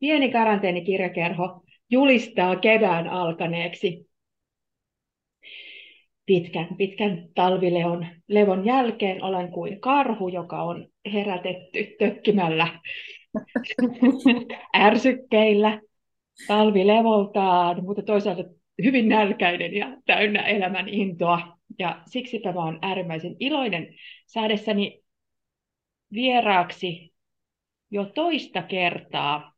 pieni karanteenikirjakerho julistaa kevään alkaneeksi pitkän, pitkän talvilevon levon jälkeen olen kuin karhu, joka on herätetty tökkimällä ärsykkeillä talvilevoltaan, mutta toisaalta hyvin nälkäinen ja täynnä elämän intoa. Ja siksi tämä on äärimmäisen iloinen saadessani vieraaksi jo toista kertaa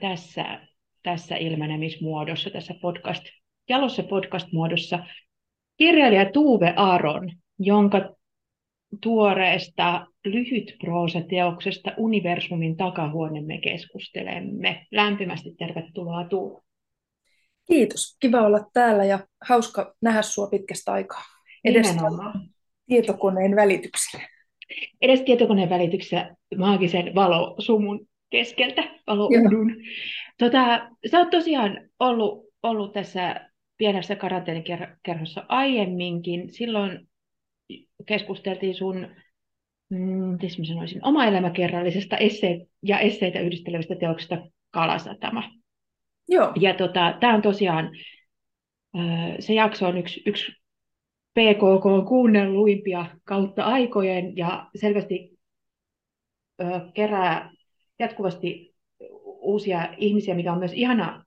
tässä, tässä ilmenemismuodossa, tässä podcast, jalossa podcast-muodossa kirjailija Tuve Aron, jonka tuoreesta lyhytproosateoksesta Universumin takahuone me keskustelemme. Lämpimästi tervetuloa Tuve. Kiitos. Kiva olla täällä ja hauska nähdä sinua pitkästä aikaa. Edes tietokoneen välityksellä. Edes tietokoneen välityksellä maagisen valosumun keskeltä, valoudun. Tota, sä oot tosiaan ollut, ollut tässä pienessä karanteenikерhossa aiemminkin. Silloin keskusteltiin sun mm, mä sanoisin, oma elämäkerrallisesta esse- ja esseitä yhdistelevästä teoksesta Kalasatama. Joo. Ja tota, tämä on tosiaan, se jakso on yksi, yksi PKK on kuunnelluimpia kautta aikojen ja selvästi kerää jatkuvasti uusia ihmisiä, mikä on myös ihana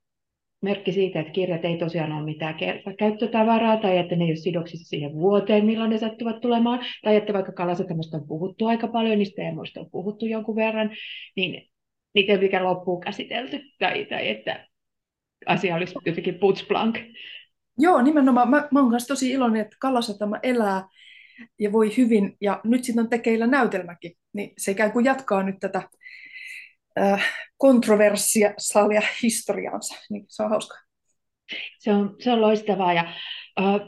merkki siitä, että kirjat ei tosiaan ole mitään käyttötavaraa tai että ne ei ole sidoksissa siihen vuoteen, milloin ne sattuvat tulemaan, tai että vaikka kalasatamasta on puhuttu aika paljon, niistä teemoista on puhuttu jonkun verran, niin niitä mikään loppuun käsitelty, tai, tai että asia olisi jotenkin putsblank. Joo, nimenomaan. Mä, mä olen tosi iloinen, että Kalasatama elää ja voi hyvin, ja nyt sitten on tekeillä näytelmäkin, niin se ikään kuin jatkaa nyt tätä äh, kontroversiaalia historiaansa, niin se on hauska. Se on, se on loistavaa, ja äh,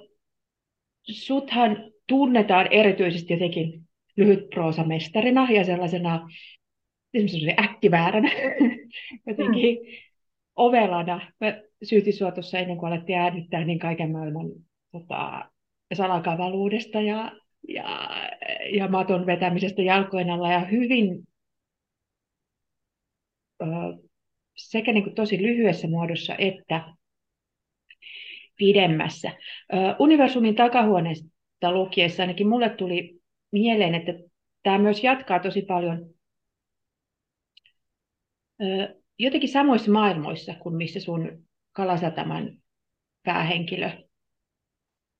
suthan tunnetaan erityisesti jotenkin lyhytproosamestarina ja sellaisena äkkivääränä jotenkin ovelana. Mä syytin sua tuossa ennen kuin alettiin äänittää niin kaiken maailman tota, salakavaluudesta ja, ja, ja maton vetämisestä jalkojen alla ja hyvin sekä niin kuin tosi lyhyessä muodossa että pidemmässä. Universumin takahuoneesta lukiessa ainakin mulle tuli mieleen, että tämä myös jatkaa tosi paljon jotenkin samoissa maailmoissa kuin missä sun Kalasataman päähenkilö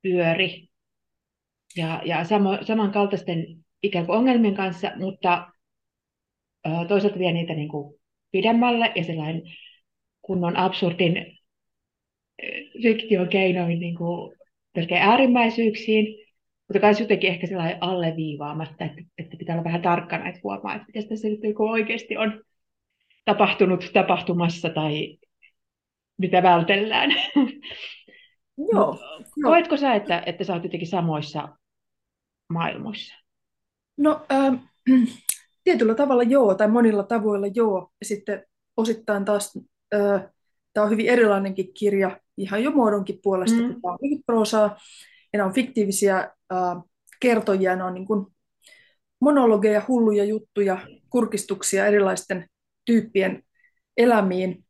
pyöri. Ja, ja samo, samankaltaisten ikään kuin ongelmien kanssa, mutta toisaalta vie niitä niin kuin pidemmälle ja sellainen kunnon absurdin fiktion keinoin niin kuin äärimmäisyyksiin, mutta myös jotenkin ehkä sellainen alleviivaamatta, että, että pitää olla vähän tarkkana, että huomaa, että mitä tässä nyt niin oikeasti on tapahtunut tapahtumassa tai mitä vältellään. Joo. Koetko sä, että, että sä oot jotenkin samoissa maailmoissa? No äh, tietyllä tavalla joo, tai monilla tavoilla joo. Ja sitten osittain taas äh, tämä on hyvin erilainenkin kirja, ihan jo muodonkin puolesta, mm. kun tämä on proosaa, ja nämä on fiktiivisiä äh, kertojia, ne on niin kuin monologeja, hulluja juttuja, kurkistuksia erilaisten tyyppien elämiin,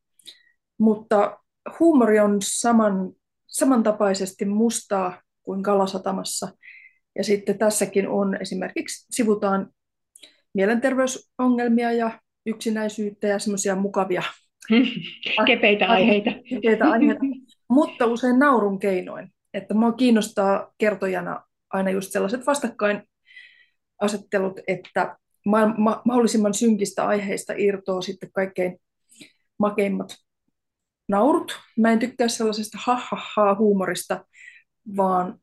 mutta huumori on saman, samantapaisesti mustaa kuin Kalasatamassa. Ja sitten tässäkin on esimerkiksi sivutaan mielenterveysongelmia ja yksinäisyyttä ja semmoisia mukavia kepeitä aiheita. kepeitä aiheita. Mutta usein naurun keinoin. Että mua kiinnostaa kertojana aina just sellaiset vastakkainasettelut, että ma- ma- mahdollisimman synkistä aiheista irtoaa sitten kaikkein makeimmat naurut. Mä en tykkää sellaisesta ha huumorista, vaan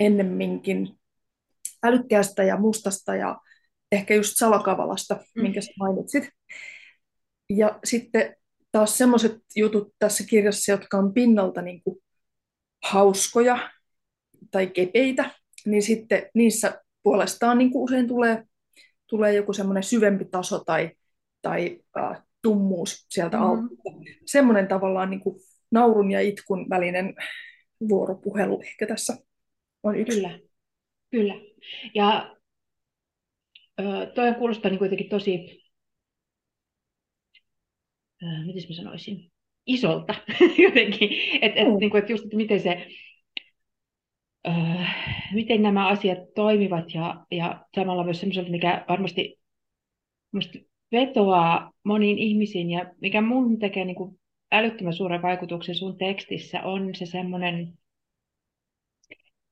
ennemminkin älykkäästä ja mustasta ja ehkä just salakavalasta, mm. minkä sä mainitsit. Ja sitten taas semmoiset jutut tässä kirjassa, jotka on pinnalta niin kuin hauskoja tai kepeitä, niin sitten niissä puolestaan niin kuin usein tulee tulee joku semmoinen syvempi taso tai, tai äh, tummuus sieltä mm. alta. Semmoinen tavallaan niin kuin naurun ja itkun välinen vuoropuhelu ehkä tässä on yksi. Kyllä, kyllä. Ja toi kuulostaa niin kuitenkin tosi miten mä sanoisin, isolta jotenkin. Että et, Mm. niin kuin, et just, että miten se, miten nämä asiat toimivat ja, ja samalla myös semmoiselta, mikä varmasti musta vetoaa moniin ihmisiin ja mikä mun tekee niin kuin älyttömän suuren vaikutuksen sun tekstissä on se semmoinen,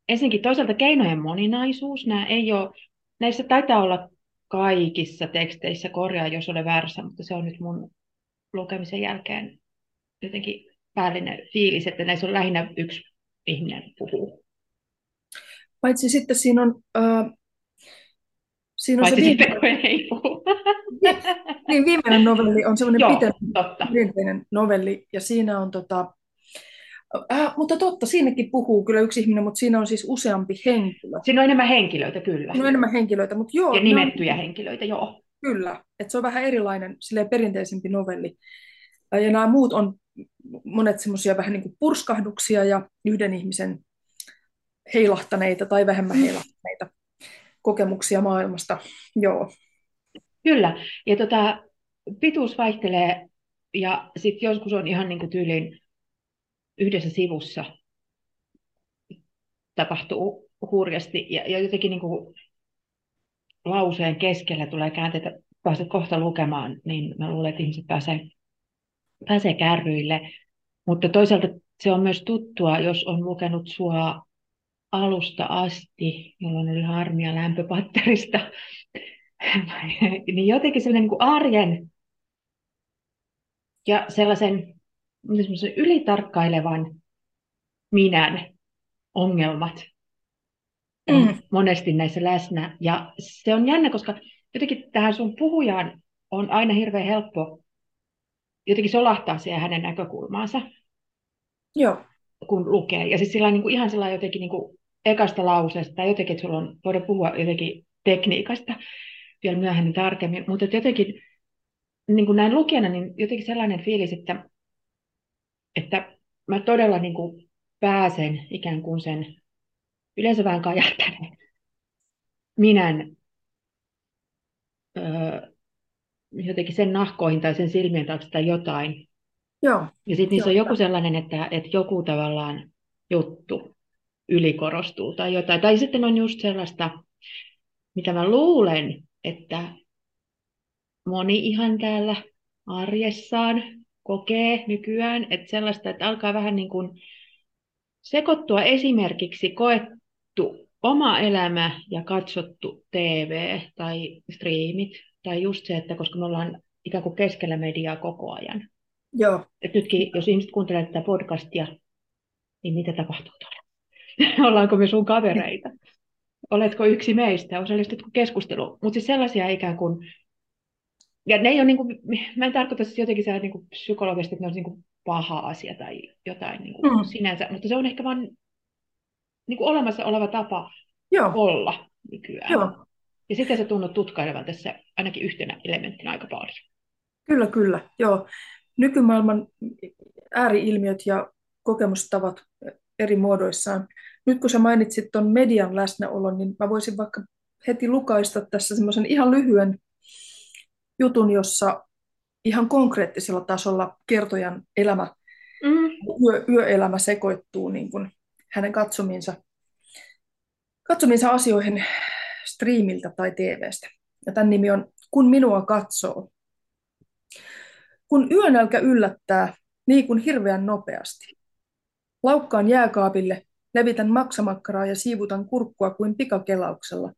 ensinnäkin toisaalta keinojen moninaisuus. Nämä ei ole, näissä taitaa olla kaikissa teksteissä, korjaa jos olen väärässä, mutta se on nyt mun lukemisen jälkeen jotenkin päällinen fiilis, että näissä on lähinnä yksi ihminen puhuu. Paitsi sitten siinä on, äh, siinä on Paitsi se sitten, viimeinen, kun ei puhu. niin viimeinen novelli on semmoinen pitempi novelli, ja siinä on tota, äh, mutta totta, siinäkin puhuu kyllä yksi ihminen, mutta siinä on siis useampi henkilö. Siinä on enemmän henkilöitä, kyllä. Siinä on enemmän henkilöitä, mutta joo, Ja ne on- nimettyjä henkilöitä, joo. Kyllä, että se on vähän erilainen, silleen perinteisempi novelli. Ja nämä muut on monet semmoisia vähän niin kuin purskahduksia ja yhden ihmisen heilahtaneita tai vähemmän heilahtaneita kokemuksia maailmasta. Joo, Kyllä. Ja tota, pituus vaihtelee ja sitten joskus on ihan niin kuin tyyliin yhdessä sivussa tapahtuu hurjasti ja, ja jotenkin niin kuin lauseen keskellä tulee käänteitä, pääset kohta lukemaan, niin mä luulen, että ihmiset pääsee, pääsee kärryille. Mutta toisaalta se on myös tuttua, jos on lukenut sua alusta asti, jolloin oli harmia lämpöpatterista, niin jotenkin sellainen niin kuin arjen ja sellaisen semmoisen ylitarkkailevan minän ongelmat on Mm. monesti näissä läsnä. Ja se on jännä, koska jotenkin tähän sun puhujaan on aina hirveän helppo jotenkin solahtaa siihen hänen näkökulmaansa, joo, kun lukee. Ja siis sillä niin kuin ihan sillä jotenkin niin kuin ekasta lauseesta, jotenkin, että sulla on, voidaan puhua jotenkin tekniikasta vielä myöhemmin tarkemmin, mutta jotenkin niin kuin näin lukijana, niin jotenkin sellainen fiilis, että, että mä todella niin kuin pääsen ikään kuin sen yleensä vähän kajahtaneen minän öö, jotenkin sen nahkoihin tai sen silmien taakse tai jotain. joo, Ja sitten niissä Joo, on joku sellainen, että, että joku tavallaan juttu ylikorostuu tai jotain. Tai sitten on just sellaista, mitä mä luulen, että moni ihan täällä arjessaan kokee nykyään, että sellaista, että alkaa vähän niin kuin sekoittua esimerkiksi koettu oma elämä ja katsottu TV tai striimit, tai just se, että koska me ollaan ikään kuin keskellä mediaa koko ajan. joo, Et nytkin, jos ihmiset kuuntelee tätä podcastia, niin mitä tapahtuu tuolla? Ollaanko me sun kavereita? Oletko yksi meistä? Osallistutko keskusteluun? Mutta siis sellaisia ikään kuin, ja ne ei ole niin kuin, mä en tarkoita siis jotenkin sellainen niin kuin psykologisesti, että ne olisi niin kuin paha asia tai jotain niin kuin Mm. sinänsä, mutta se on ehkä vain niin kuin olemassa oleva tapa joo, olla nykyään. joo, Ja sitä se tunnut tutkailevan tässä ainakin yhtenä elementtinä aika paljon. kyllä, kyllä, joo. Nykymaailman ääriilmiöt ja kokemustavat eri muodoissaan. Nyt kun sä mainitsit tuon median läsnäolon, niin mä voisin vaikka heti lukaista tässä semmoisen ihan lyhyen jutun, jossa ihan konkreettisella tasolla kertojan elämä, Mm. yö, yöelämä sekoittuu niin kuin hänen katsomiinsa, katsomiinsa asioihin striimiltä tai TVstä. Ja tämän nimi on Kun minua katsoo. Kun yönälkä yllättää, liikun hirveän nopeasti. Laukkaan jääkaapille, levitän maksamakkaraa ja siivutan kurkkua kuin pikakelauksella.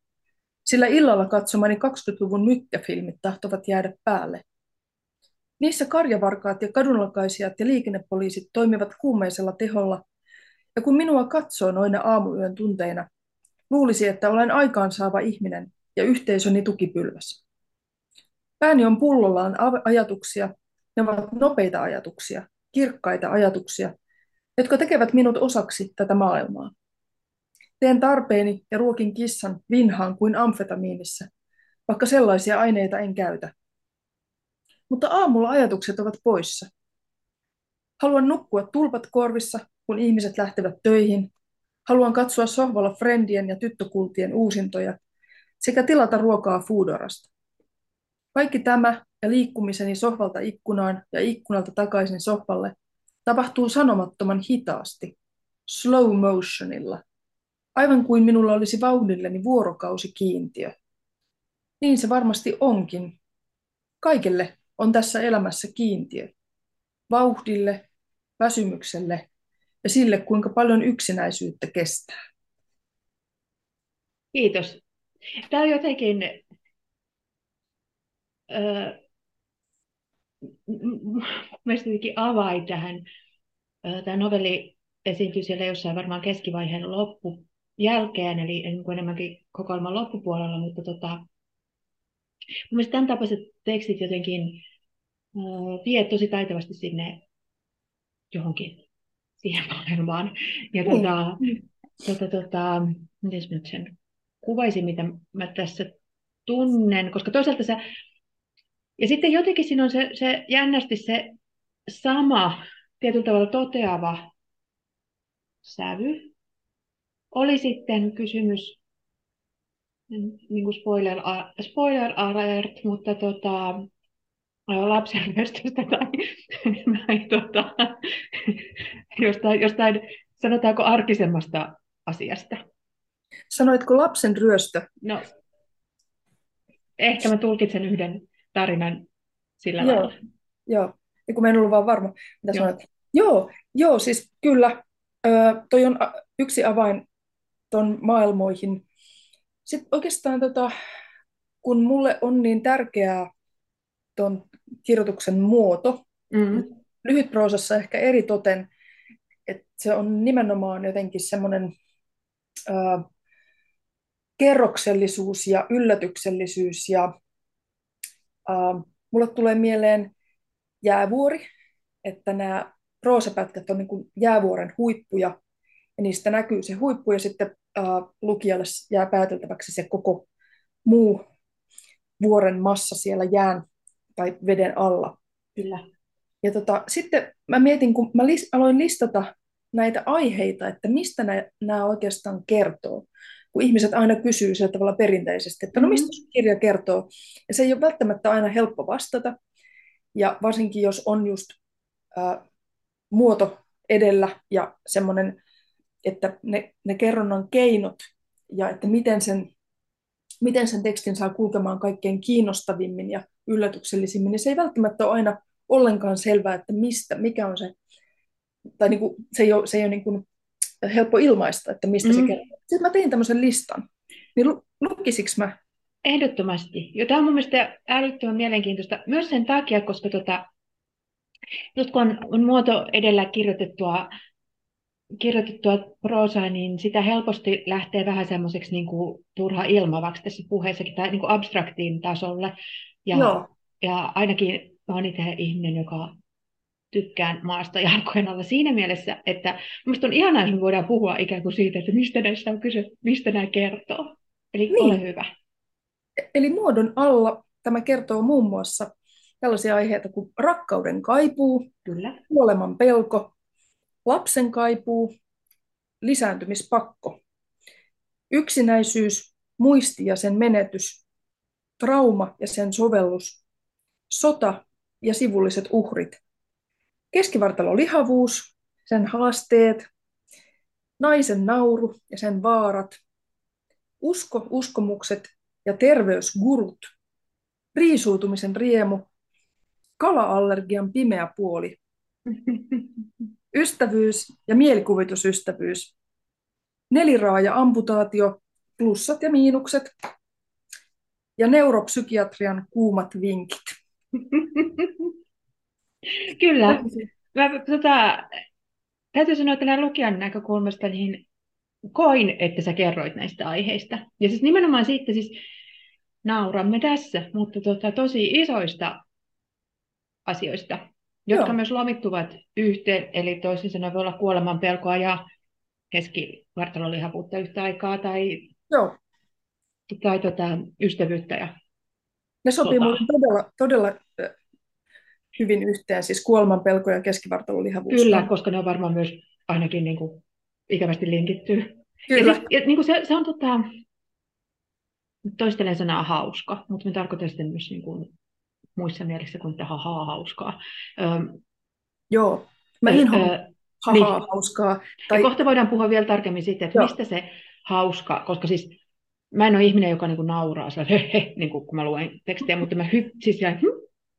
Sillä illalla katsomani 20-luvun mykkäfilmit tahtovat jäädä päälle. Niissä karjavarkaat ja kadunlakaisijat ja liikennepoliisit toimivat kuumeisella teholla, ja kun minua katsoo noina aamuyön tunteina, luulisi, että olen aikaansaava ihminen ja yhteisöni tukipylväs. Pääni on pullollaan ajatuksia, ne ovat nopeita ajatuksia, kirkkaita ajatuksia, jotka tekevät minut osaksi tätä maailmaa. Teen tarpeeni ja ruokin kissan vinhaan kuin amfetamiinissa, vaikka sellaisia aineita en käytä. Mutta aamulla ajatukset ovat poissa. Haluan nukkua tulpat korvissa, kun ihmiset lähtevät töihin. Haluan katsoa sohvalla friendien ja tyttökultien uusintoja sekä tilata ruokaa Foodorasta. Kaikki tämä ja liikkumiseni sohvalta ikkunaan ja ikkunalta takaisin sohvalle tapahtuu sanomattoman hitaasti, slow motionilla, aivan kuin minulla olisi vauhdilleni vuorokausi kiintiö. Niin se varmasti onkin. Kaikelle on tässä elämässä kiintiö. Vauhdille, väsymykselle ja sille, kuinka paljon yksinäisyyttä kestää. Kiitos. Tämä on jotenkin mielestäni jotenkin avai tähän. Tämä novelli esiintyi siellä jossain varmaan keskivaiheen loppu jälkeen, eli enemmänkin kokoelman loppupuolella, mutta tota, mielestäni tämän tapaiset tekstit jotenkin äh, vie tosi taitavasti sinne johonkin siihen maailmaan. Ja mm. tota, tota, tota, miten nyt sen kuvaisin, mitä mä tässä tunnen, koska toisaalta sä ja sitten jotenkin siinä on se, se jännästi se sama tietyllä tavalla toteava sävy. Oli sitten kysymys niin kuin spoiler, spoiler alert, mutta tota, lapsen tai, tai tota, jostain, jostain, sanotaanko arkisemmasta asiasta. Sanoitko lapsen ryöstö? No, ehkä mä tulkitsen yhden tarinan sillä joo, lailla. Joo, ja kun mä en ollut vaan varma, mitä joo. sanoit. Joo, joo, siis kyllä, ö, toi on yksi avain ton maailmoihin. Sitten oikeastaan tota, kun mulle on niin tärkeää ton kirjoituksen muoto, mm. lyhytproosassa ehkä eri toten, että se on nimenomaan jotenkin semmoinen kerroksellisuus ja yllätyksellisyys ja Uh, mulle tulee mieleen jäävuori, että nämä proosapätkät on niin kuin jäävuoren huippuja, ja niistä näkyy se huippu, ja sitten uh, lukijalle jää pääteltäväksi se koko muu vuoren massa siellä jään tai veden alla. Kyllä. Ja tota, sitten mä mietin, kun mä lis- aloin listata näitä aiheita, että mistä nämä oikeastaan kertoo kun ihmiset aina kysyy sillä tavalla perinteisesti, että no mistä mm-hmm. sun kirja kertoo. Ja se ei ole välttämättä aina helppo vastata. Ja varsinkin jos on just ää, muoto edellä ja semmoinen, että ne, ne kerronnan keinot ja että miten sen, miten sen tekstin saa kulkemaan kaikkein kiinnostavimmin ja yllätyksellisimmin, niin se ei välttämättä ole aina ollenkaan selvää, että mistä, mikä on se, tai niin kuin, se ei ole, se ei ole niin kuin helppo ilmaista, että mistä mm. se kertoo. Sitten mä tein tämmöisen listan. Niin lukisiksi mä? Ehdottomasti. Ja tämä on mun mielestä älyttömän mielenkiintoista myös sen takia, koska tota, just kun on, on muoto edellä kirjoitettua, kirjoitettua proosaa, niin sitä helposti lähtee vähän semmoiseksi niin kuin turha ilmavaksi tässä puheessakin, tai niin kuin abstraktiin tasolle. Ja, Joo. ja ainakin olen itse ihminen, joka tykkään maasta jalkojen alla siinä mielessä, että minusta on ihanaa, että me voidaan puhua ikään kuin siitä, että mistä näistä on kyse, mistä nämä kertoo. Eli niin. ole hyvä. Eli muodon alla tämä kertoo muun muassa tällaisia aiheita kuin rakkauden kaipuu, Kyllä. kuoleman pelko, lapsen kaipuu, lisääntymispakko, yksinäisyys, muisti ja sen menetys, trauma ja sen sovellus, sota ja sivulliset uhrit, lihavuus, sen haasteet, naisen nauru ja sen vaarat, usko, uskomukset ja terveysgurut, riisuutumisen riemu, kala-allergian pimeä puoli, ystävyys ja mielikuvitusystävyys, neliraaja amputaatio, plussat ja miinukset ja neuropsykiatrian kuumat vinkit. Kyllä. Mä, tota, täytyy sanoa, että lukijan näkökulmasta niin koin, että sä kerroit näistä aiheista. Ja siis nimenomaan siitä siis nauramme tässä, mutta tota, tosi isoista asioista, jotka Joo. myös lomittuvat yhteen. Eli toisin sanoen voi olla kuoleman pelkoa ja keskivartalolihavuutta yhtä aikaa tai, Joo. tai tota, ystävyyttä ja ne sopii todella, todella hyvin yhteen, siis kuolemanpelko ja keskivartalolihavuus. Kyllä, koska ne on varmaan myös ainakin niin kuin, ikävästi linkittyy. Kyllä. Ja, siis, ja niin kuin se, se on tota, toistelen sanaa hauska, mutta me tarkoitan sitten myös niin kuin, muissa mielissä kuin että hahaa hauskaa. Ö, Joo, mä inhoan hahaa niin. hauskaa. Tai... Ja kohta voidaan puhua vielä tarkemmin siitä, että Joo. mistä se hauska, koska siis mä en ole ihminen, joka niinku nauraa, he, he, niinku, kun mä luen tekstiä, mutta mä hy, siis ja, hm,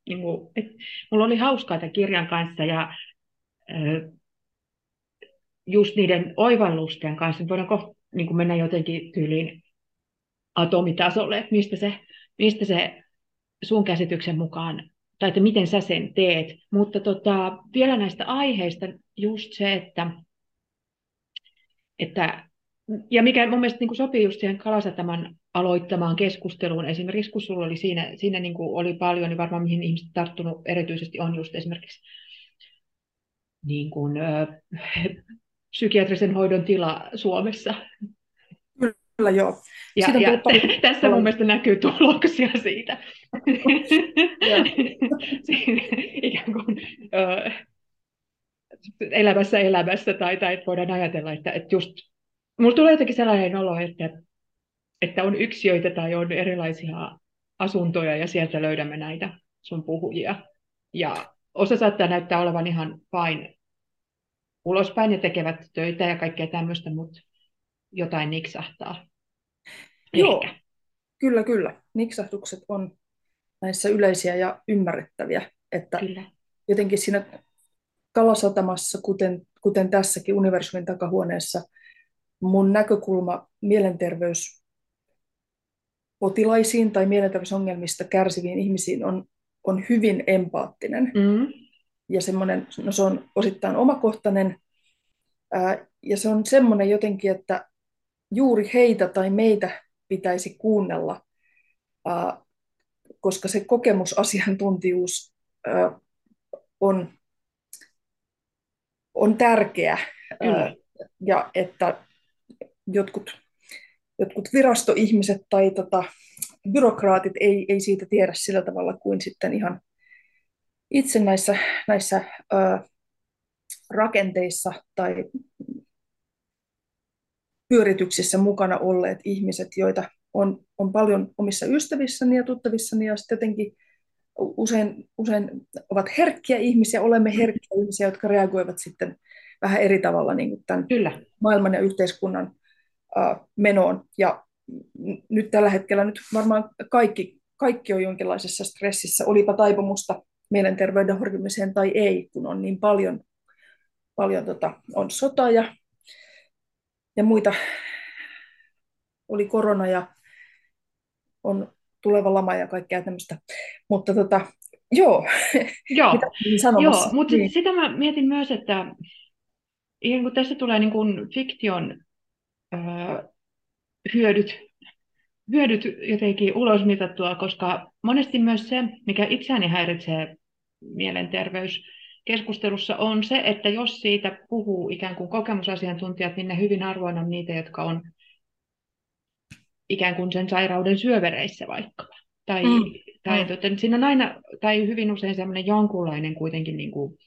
niinku, et, mulla oli hauskaa tämän kirjan kanssa ja ö, just niiden oivallusten kanssa, voidaan kohta niin mennä jotenkin tyyliin atomitasolle, että mistä se, mistä se sun käsityksen mukaan, tai että miten sä sen teet. Mutta tota, vielä näistä aiheista just se, että, että ja mikä mun mielestä niin kuin sopii just siihen Kalasataman aloittamaan keskusteluun, esimerkiksi kun sulla oli siinä, siinä niin kuin oli paljon, niin varmaan mihin ihmiset tarttunut erityisesti on just esimerkiksi niin kuin, ö, psykiatrisen hoidon tila Suomessa. Kyllä joo. Ja, ja tässä mun mielestä näkyy tuloksia siitä. ikään kuin ö, elämässä elämässä, tai, tai että voidaan ajatella, että, että just, mulla tulee jotenkin sellainen olo, että, että on yksiöitä tai on erilaisia asuntoja ja sieltä löydämme näitä sun puhujia. Ja osa saattaa näyttää olevan ihan fine ulospäin ja tekevät töitä ja kaikkea tämmöistä, mutta jotain niksahtaa. Joo, Ehkä. kyllä, kyllä. Niksahdukset on näissä yleisiä ja ymmärrettäviä. Että kyllä. jotenkin siinä Kalasatamassa, kuten, kuten tässäkin universumin takahuoneessa, mun näkökulma mielenterveys potilaisiin tai mielenterveysongelmista kärsiviin ihmisiin on, on hyvin empaattinen. Mm. Ja semmoinen, no se on osittain omakohtainen, ää, ja se on semmoinen jotenkin, että juuri heitä tai meitä pitäisi kuunnella, koska se kokemusasiantuntijuus on on tärkeä. Kyllä. Ja että jotkut, jotkut virastoihmiset tai tota, byrokraatit ei, ei siitä tiedä sillä tavalla kuin sitten ihan itse näissä, näissä ö, rakenteissa tai pyörityksissä mukana olleet ihmiset, joita on, on paljon omissa ystävissäni ja tuttavissani ja sitten jotenkin usein, usein ovat herkkiä ihmisiä, olemme herkkiä ihmisiä, jotka reagoivat sitten vähän eri tavalla niin kuin tämän Kyllä. maailman ja yhteiskunnan uh, menoon. Ja nyt tällä hetkellä nyt varmaan kaikki, kaikki on jonkinlaisessa stressissä, olipa taipumusta mielenterveyden horjumiseen tai ei, kun on niin paljon, paljon tota, on sota ja, ja muita, oli korona ja on tuleva lama ja kaikkea tämmöistä. Mutta tota, joo, joo. joo mutta niin. sitä mä mietin myös, että ihan kun tässä tulee niin kuin fiktion öö, hyödyt, hyödyt jotenkin ulosmitattua, koska monesti myös se, mikä itseäni häiritsee mielenterveyskeskustelussa on se, että jos siitä puhuu ikään kuin kokemusasiantuntijat, niin ne hyvin harvoin on niitä, jotka on ikään kuin sen sairauden syövereissä vaikka. Tai, mm. tai mm. Tota, siinä on aina, tai hyvin usein semmoinen jonkunlainen kuitenkin niin kuin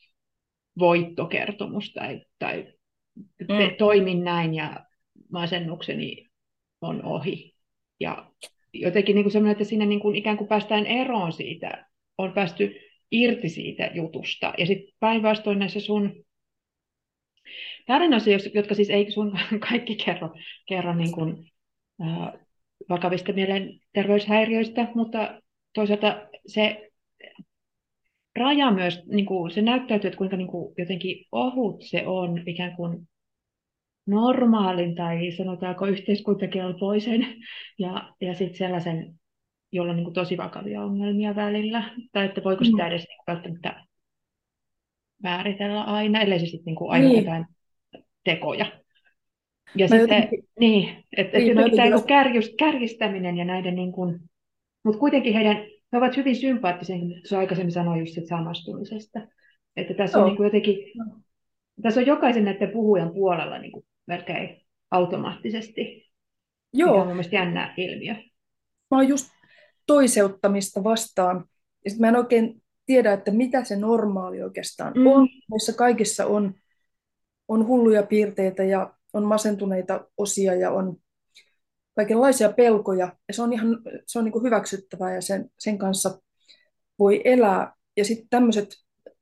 voittokertomus tai, tai mm. toimin näin ja masennukseni on ohi. Ja jotenkin niin kuin semmoinen, että siinä niin kuin ikään kuin päästään eroon siitä, on päästy irti siitä jutusta. Ja sitten päinvastoin näissä sun tarinoissa, jotka siis ei sun kaikki kerro, kerro niin kuin, vakavista mielenterveyshäiriöistä, mutta toisaalta se raja myös, niin kuin, se näyttäytyy, että kuinka niin kuin, jotenkin ohut se on ikään kuin normaalin tai sanotaanko yhteiskuntakelpoisen ja, ja sitten sellaisen, jolla on niin kuin, tosi vakavia ongelmia välillä. Tai että voiko sitä mm. edes niin välttämättä määritellä aina, ellei se sitten niin aina niin. jotain tekoja. Ja sitten, jotenkin, niin, että niin, jotenkin tämä jos... kärjist, kärjistäminen ja näiden, niin kuin, mutta kuitenkin heidän, he ovat hyvin sympaattisia, niin kuin aikaisemmin sanoin just että samastumisesta. Että tässä on niin kuin jotenkin, tässä on jokaisen näiden puhujan puolella niin kuin melkein automaattisesti. Joo. Mikä on mun mielestä jännä ilmiö. Mä oon just toiseuttamista vastaan. Ja sit mä en oikein tiedä, että mitä se normaali oikeastaan mm. on. Näissä kaikissa on, on hulluja piirteitä ja on masentuneita osia ja on kaikenlaisia pelkoja. Ja se on ihan se on niin kuin hyväksyttävää ja sen, sen kanssa voi elää. Ja sitten tämmöiset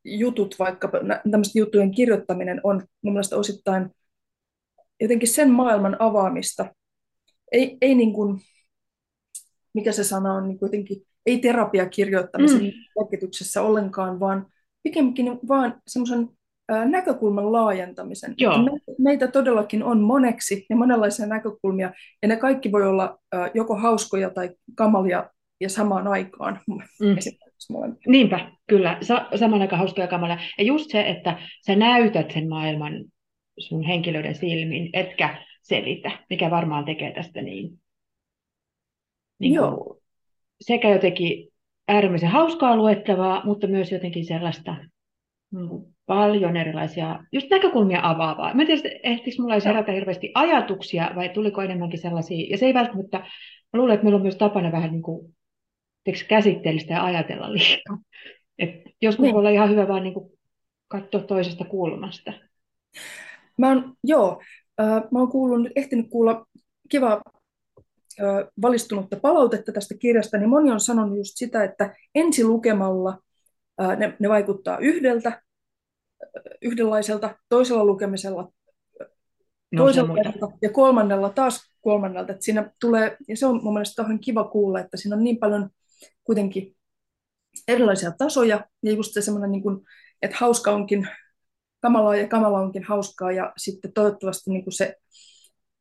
jutut, vaikka tämmöisten juttujen kirjoittaminen on mun mielestä osittain jotenkin sen maailman avaamista. Ei, ei niin kuin, mikä se sana on, niin kuitenkin, ei terapiakirjoittamisen mm. merkityksessä ollenkaan, vaan pikemminkin vaan semmoisen näkökulman laajentamisen. Joo. Meitä todellakin on moneksi ja monenlaisia näkökulmia, ja ne kaikki voi olla joko hauskoja tai kamalia ja samaan aikaan. Mm. Niinpä, kyllä. Sa- samaan aikaan hauskoja ja kamalia. Ja just se, että sä näytät sen maailman sun henkilöiden silmin, etkä selitä, mikä varmaan tekee tästä niin, niin Joo. sekä jotenkin äärimmäisen hauskaa luettavaa, mutta myös jotenkin sellaista niin paljon erilaisia, just näkökulmia avaavaa. Mä en tiedä, ehtikö mulla edes herätä hirveästi ajatuksia vai tuliko enemmänkin sellaisia, ja se ei välttämättä, mä luulen, että meillä on myös tapana vähän niin kuin, käsitteellistä ja ajatella liikaa. Et joskus niin. voi olla ihan hyvä vaan niin kuin katsoa toisesta kulmasta. Mä oon, joo, äh, mä oon kuullut, ehtinyt kuulla kiva äh, valistunutta palautetta tästä kirjasta, niin moni on sanonut just sitä, että ensi lukemalla ne, ne vaikuttaa yhdeltä, yhdenlaiselta, toisella lukemisella no, toisella ja kolmannella taas kolmannelta. Että siinä tulee, ja se on mun mielestä kiva kuulla, että siinä on niin paljon kuitenkin erilaisia tasoja, ja just se semmoinen, niin kuin, että hauska onkin kamalaa ja kamala onkin hauskaa, ja sitten toivottavasti niin kuin se,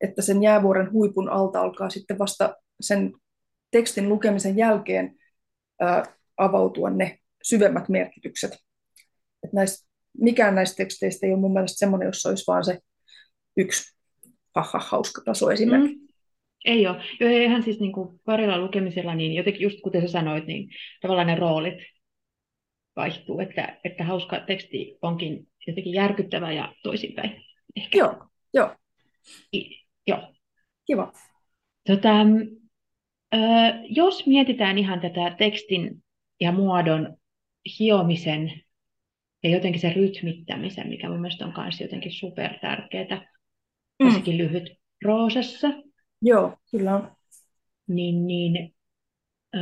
että sen jäävuoren huipun alta alkaa sitten vasta sen tekstin lukemisen jälkeen ää, avautua ne syvemmät merkitykset. Että näistä mikään näistä teksteistä ei ole mun mielestä semmoinen, jossa olisi vaan se yksi haha, hauska taso esimerkiksi. Mm. Ei ole. Jo, ihan siis niin kuin parilla lukemisella, niin jotenkin just kuten sä sanoit, niin tavallaan ne roolit vaihtuu, että, että hauska teksti onkin jotenkin järkyttävä ja toisinpäin. Ehkä. Joo, joo. I, joo. Kiva. Tota, jos mietitään ihan tätä tekstin ja muodon hiomisen ja jotenkin se rytmittämisen, mikä mun mielestä on myös jotenkin super tärkeää, mm. varsinkin lyhyt proosassa. Joo, kyllä on. Niin, niin äh,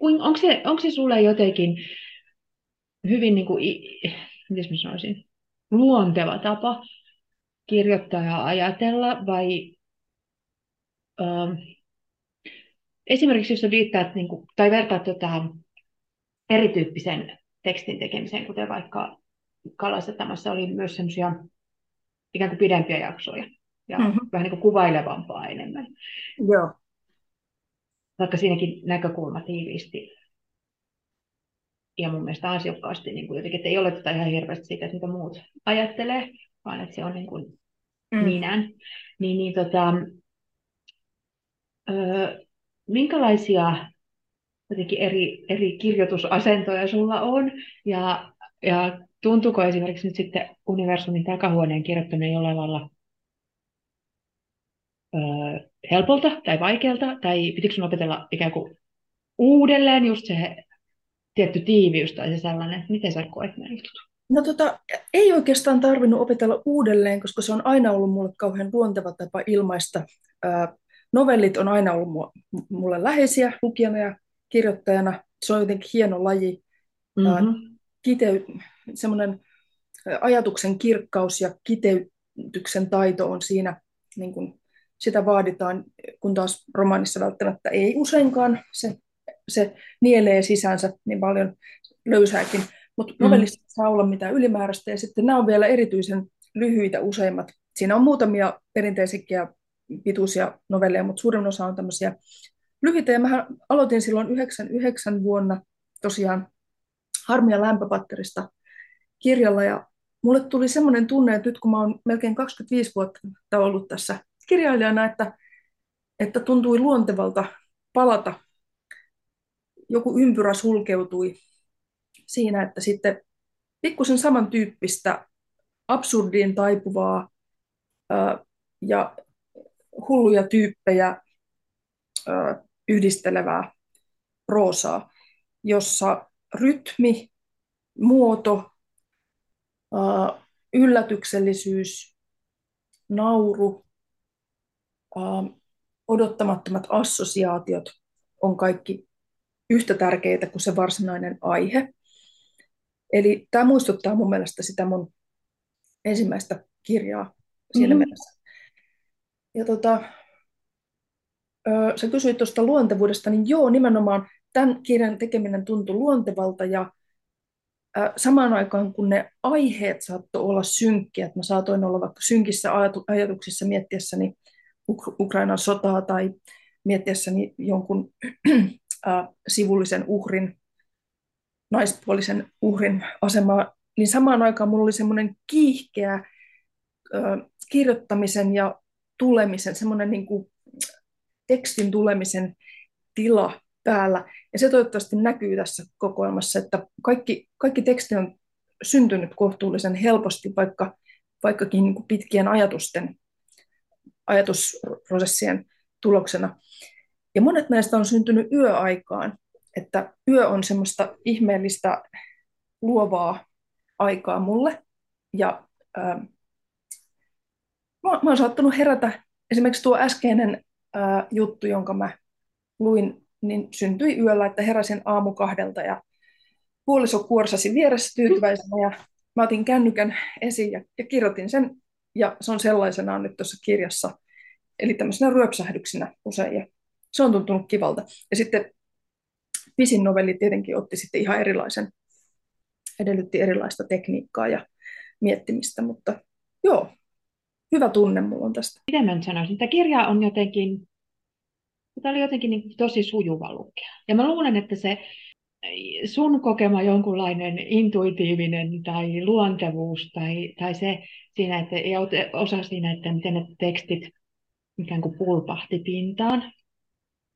onko, se, onko se sulle jotenkin hyvin, niin kuin, miten mä sanoisin, luonteva tapa kirjoittaa ja ajatella, vai äh, esimerkiksi jos viittaat niin kuin, tai vertaat tota, erityyppisen tekstin tekemiseen, kuten vaikka Kalasatamassa oli myös semmoisia ikään kuin pidempiä jaksoja ja mm-hmm. vähän niin kuin kuvailevampaa enemmän. Joo. Vaikka siinäkin näkökulma tiiviisti ja mun mielestä ansiokkaasti niin kuin jotenkin, että ei oleteta ihan hirveästi siitä, että mitä muut ajattelee, vaan että se on niin kuin mm. minän. Niin, niin tota, ö, minkälaisia jotenkin eri, eri kirjoitusasentoja sulla on, ja, ja tuntuuko esimerkiksi nyt sitten universumin takahuoneen kirjoittaminen jollain lailla ö, helpolta tai vaikealta, tai pitikö sinun opetella ikään kuin uudelleen just se tietty tiiviys tai se sellainen, miten sä koet nämä jutut? No tota, ei oikeastaan tarvinnut opetella uudelleen, koska se on aina ollut mulle kauhean luonteva tapa ilmaista. novellit on aina ollut mulle läheisiä lukijana ja kirjoittajana. Se on jotenkin hieno laji. Mm-hmm. Kitey, semmoinen ajatuksen kirkkaus ja kiteytyksen taito on siinä, niin kuin sitä vaaditaan, kun taas romaanissa välttämättä ei useinkaan. Se, se nielee sisäänsä niin paljon löysääkin, mutta mm. novellissa mm. saa olla mitään ylimääräistä, ja sitten nämä on vielä erityisen lyhyitä useimmat. Siinä on muutamia perinteisiä pituisia novelleja, mutta suurin osa on tämmöisiä lyhyitä. Ja mä aloitin silloin 99 vuonna tosiaan Harmia lämpöpatterista kirjalla. Ja mulle tuli semmoinen tunne, että nyt kun mä oon melkein 25 vuotta ollut tässä kirjailijana, että, että tuntui luontevalta palata. Joku ympyrä sulkeutui siinä, että sitten pikkusen samantyyppistä absurdiin taipuvaa ää, ja hulluja tyyppejä ää, yhdistelevää proosaa, jossa rytmi, muoto, yllätyksellisyys, nauru, odottamattomat assosiaatiot on kaikki yhtä tärkeitä kuin se varsinainen aihe. Eli tämä muistuttaa mun mielestä sitä mun ensimmäistä kirjaa siinä mm. mielessä. Ja tota, sä kysyit tuosta luontevuudesta, niin joo, nimenomaan tämän kirjan tekeminen tuntui luontevalta ja samaan aikaan kun ne aiheet saattoi olla synkkiä, että mä saatoin olla vaikka synkissä ajatuksissa miettiessäni Ukrainan sotaa tai miettiessäni jonkun äh, sivullisen uhrin, naispuolisen uhrin asemaa, niin samaan aikaan mulla oli semmoinen kiihkeä äh, kirjoittamisen ja tulemisen, semmoinen niin kuin tekstin tulemisen tila päällä. Ja se toivottavasti näkyy tässä kokoelmassa, että kaikki, kaikki teksti on syntynyt kohtuullisen helposti, vaikka, vaikkakin niin kuin pitkien ajatusten, ajatusprosessien tuloksena. Ja monet näistä on syntynyt yöaikaan, että yö on semmoista ihmeellistä luovaa aikaa mulle. Ja ää, mä, mä oon saattanut herätä, esimerkiksi tuo äskeinen ää, juttu, jonka mä luin, niin syntyi yöllä, että heräsin aamu kahdelta ja puoliso kuorsasi vieressä tyytyväisenä ja mä otin kännykän esiin ja, ja kirjoitin sen ja se on sellaisenaan nyt tuossa kirjassa, eli tämmöisenä ryöpsähdyksinä usein ja se on tuntunut kivalta. Ja sitten pisin novelli tietenkin otti sitten ihan erilaisen, edellytti erilaista tekniikkaa ja miettimistä, mutta joo, hyvä tunne mulla on tästä. Miten mä sanoisin, että kirja on jotenkin, tämä oli jotenkin niin tosi sujuva lukea. Ja mä luulen, että se sun kokema jonkunlainen intuitiivinen tai luontevuus tai, tai se siinä, että ja osa siinä, että miten ne tekstit ikään kuin pulpahti pintaan,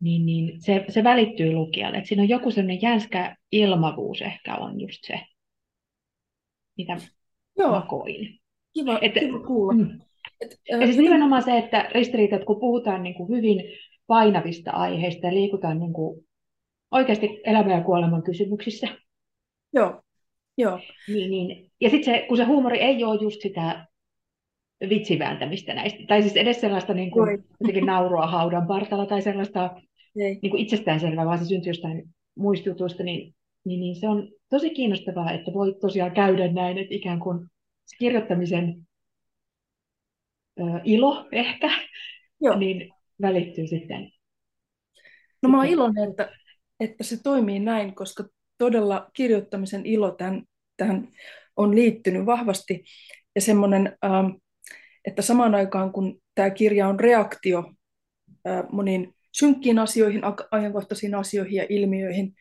niin, niin se, se välittyy lukijalle. Että siinä on joku sellainen jänskä ilmavuus ehkä on just se, mitä Joo. mä koin. Kiva, Et, kiva kuulla. Mm. Et, ja siis nimenomaan se, että ristiriitat, kun puhutaan niin kuin hyvin painavista aiheista ja liikutaan niin kuin oikeasti elämän ja kuoleman kysymyksissä. Joo, joo. Niin, niin. Ja sitten se, kun se huumori ei ole just sitä vitsivääntämistä näistä, tai siis edes sellaista niin kuin, naurua haudan partalla tai sellaista niin kuin itsestäänselvää, vaan se syntyy jostain muista jutuista, niin, niin, niin se on tosi kiinnostavaa, että voi tosiaan käydä näin, että ikään kuin kirjoittamisen ö, ilo ehkä, Joo. niin välittyy sitten. No mä oon iloinen, että, että se toimii näin, koska todella kirjoittamisen ilo tähän, tähän on liittynyt vahvasti. Ja semmoinen, ähm, että samaan aikaan kun tämä kirja on reaktio äh, moniin synkkiin asioihin, ajankohtaisiin asioihin ja ilmiöihin,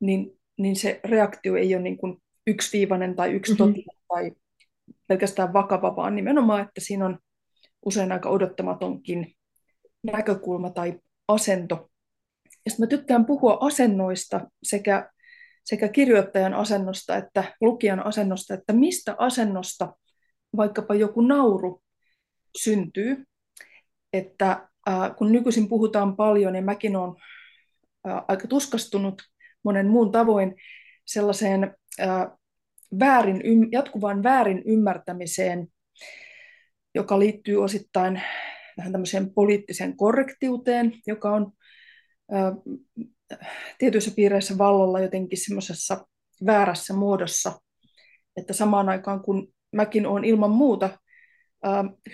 niin, niin se reaktio ei ole niin kuin yksiviivainen tai yksi mm-hmm. tai pelkästään vakava, vaan nimenomaan, että siinä on usein aika odottamatonkin näkökulma tai asento. Ja mä tykkään puhua asennoista sekä, sekä kirjoittajan asennosta että lukijan asennosta, että mistä asennosta vaikkapa joku nauru syntyy. Että kun nykyisin puhutaan paljon, ja mäkin olen äh, aika tuskastunut monen muun tavoin sellaiseen äh, väärin, jatkuvaan väärin ymmärtämiseen, joka liittyy osittain tähän tämmöiseen poliittiseen korrektiuteen, joka on tietyissä piireissä vallalla jotenkin semmoisessa väärässä muodossa, että samaan aikaan kun mäkin olen ilman muuta